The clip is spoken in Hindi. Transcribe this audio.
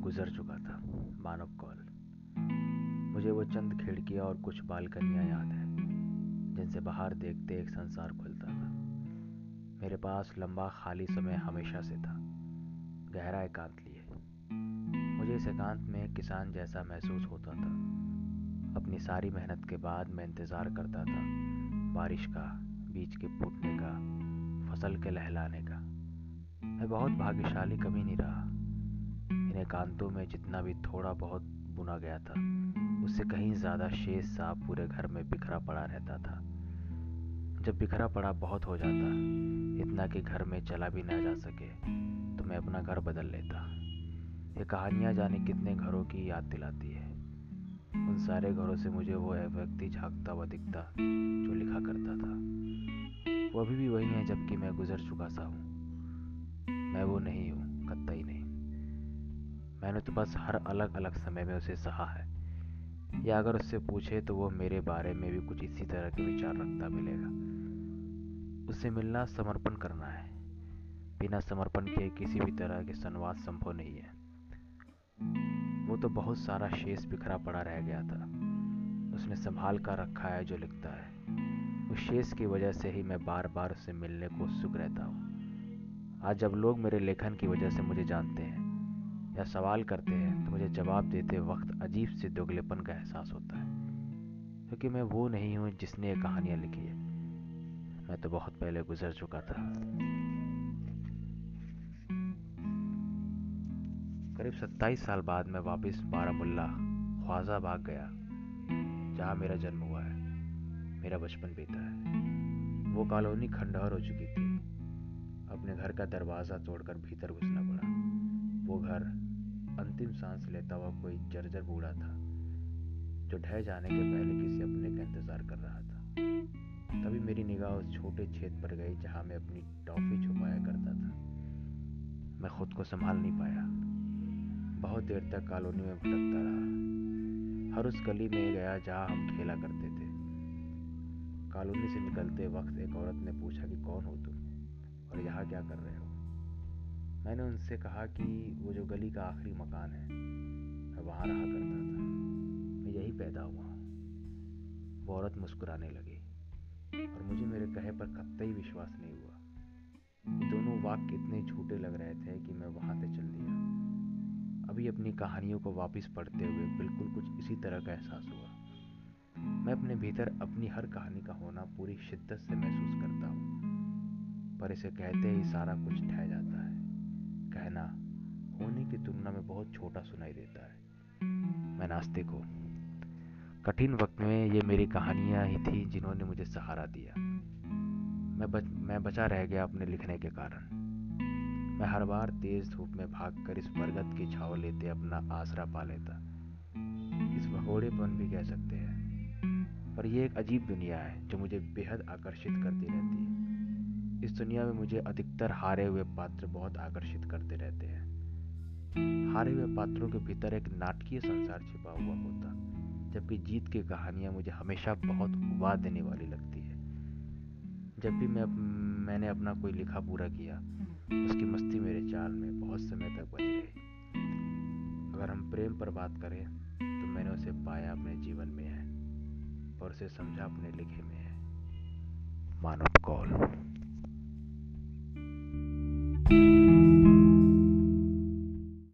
गुजर चुका था, मानव कॉल। मुझे वो चंद खिड़कियाँ और कुछ बालकनियाँ याद है, जिनसे बाहर देखते एक संसार खुलता था। मेरे पास लंबा खाली समय हमेशा से था, गहरा एकांत लिए। मुझे इस एकांत में किसान जैसा महसूस होता था। अपनी सारी मेहनत के बाद मैं इंतज़ार करता था, बारिश का, बीज के फूटने का, फ़सल के लहलाने का। मैं बहुत भाग्यशाली कभी नहीं रहा। एकांतों में जितना भी थोड़ा बहुत बुना गया था, उससे कहीं ज़्यादा शेष साफ़ पूरे घर में बिखरा पड़ा रहता था। जब बिखरा पड़ा बहुत हो जाता, इतना कि घर में चला भी ना जा सके तो मैं अपना घर बदल लेता। ये कहानियाँ जाने कितने घरों की याद दिलाती है। उन सारे घरों से मुझे वो व्यक्ति झांकता हुआ दिखता, जो लिखा करता था। वो अभी भी वही है जबकि मैं गुजर चुका सा हूँ। मैं वो नहीं हूँ कत्ता ही नहीं। मैंने तो बस हर अलग अलग समय में उसे सहा है। या अगर उससे पूछे तो वो मेरे बारे में भी कुछ इसी तरह के विचार रखता मिलेगा। उससे मिलना समर्पण करना है। बिना समर्पण के किसी भी तरह के संवाद संभव नहीं है। वो तो बहुत सारा शेष बिखरा पड़ा रह गया था। उसने संभाल कर रखा है जो लिखता है। उस शेष की वजह से ही मैं बार बार उससे मिलने को उत्सुक रहता हूँ। आज जब लोग मेरे लेखन की वजह से मुझे जानते हैं या सवाल करते हैं तो मुझे जवाब देते वक्त अजीब से दोगलेपन का एहसास होता है, क्योंकि मैं वो नहीं हूँ जिसने ये कहानियाँ लिखी है। मैं तो बहुत पहले गुजर चुका था। करीब सत्ताईस साल बाद मैं वापस बारामुल्ला, ख्वाजा भाग गया, जहाँ मेरा जन्म हुआ है। मेरा बचपन बीता है। वो कॉलोनी खंडहर हो चुकी थी। अपने घर का दरवाज़ा तोड़कर भीतर घुसना पड़ा। वो घर अंतिम सांस लेता हुआ कोई जर्जर बूढ़ा था, जो ढह जाने के पहले किसी अपने का इंतज़ार कर रहा था। तभी मेरी निगाह उस छोटे छेद पर गई जहाँ मैं अपनी टॉफ़ी छुपाया करता था। मैं खुद को संभाल नहीं पाया। बहुत देर तक कॉलोनी में भटकता रहा। हर उस गली में गया जहाँ हम खेला करते थे। कॉलोनी से निकलते वक्त एक औरत ने पूछा कि कौन हो तुम? और यहाँ क्या कर रहे हो? मैंने उनसे कहा कि वो जो गली का आखिरी मकान है, मैं वहाँ रहा करता था। मैं यही पैदा हुआ वो औरत मुस्कुराने लगी और मुझे मेरे कहे पर कतई विश्वास नहीं हुआ। दोनों वाक्य इतने झूठे लग रहे थे कि मैं वहाँ से चल दिया। अभी अपनी कहानियों को वापस पढ़ते हुए बिल्कुल कुछ इसी तरह का एहसास हुआ। मैं अपने भीतर अपनी हर कहानी का होना पूरी शिद्दत से महसूस करता हूँ, पर इसे कहते ही सारा कुछ ठह जाता है। कहना होने की तुलना में बहुत छोटा सुनाई देता है। मैं नास्तिक हूँ कठिन वक्त में ये मेरी कहानियाँ ही थी जिन्होंने मुझे सहारा दिया। मैं बच, मैं बचा रह गया अपने लिखने के कारण। मैं हर बार तेज धूप में भागकर इस बरगद की छाव लेते अपना आसरा पा लेता। इस भगोड़ेपन भी कह सकते हैं। पर यह एक अजीब दुनिया है जो मुझे बेहद आकर्षित करती रहती है। इस दुनिया में मुझे अधिकतर हारे हुए पात्र बहुत आकर्षित करते रहते हैं। हारे हुए पात्रों के भीतर एक नाटकीय संसार छिपा हुआ होता जबकि जीत की कहानियाँ मुझे हमेशा बहुत उबा देने वाली लगती है। जब भी मैं मैंने अपना कोई लिखा पूरा किया, उसकी मस्ती मेरे चाल में बहुत समय तक बनी रही। अगर हम प्रेम पर बात करें तो मैंने उसे पाया अपने जीवन में है और उसे समझा अपने लिखे में है। मानव कौल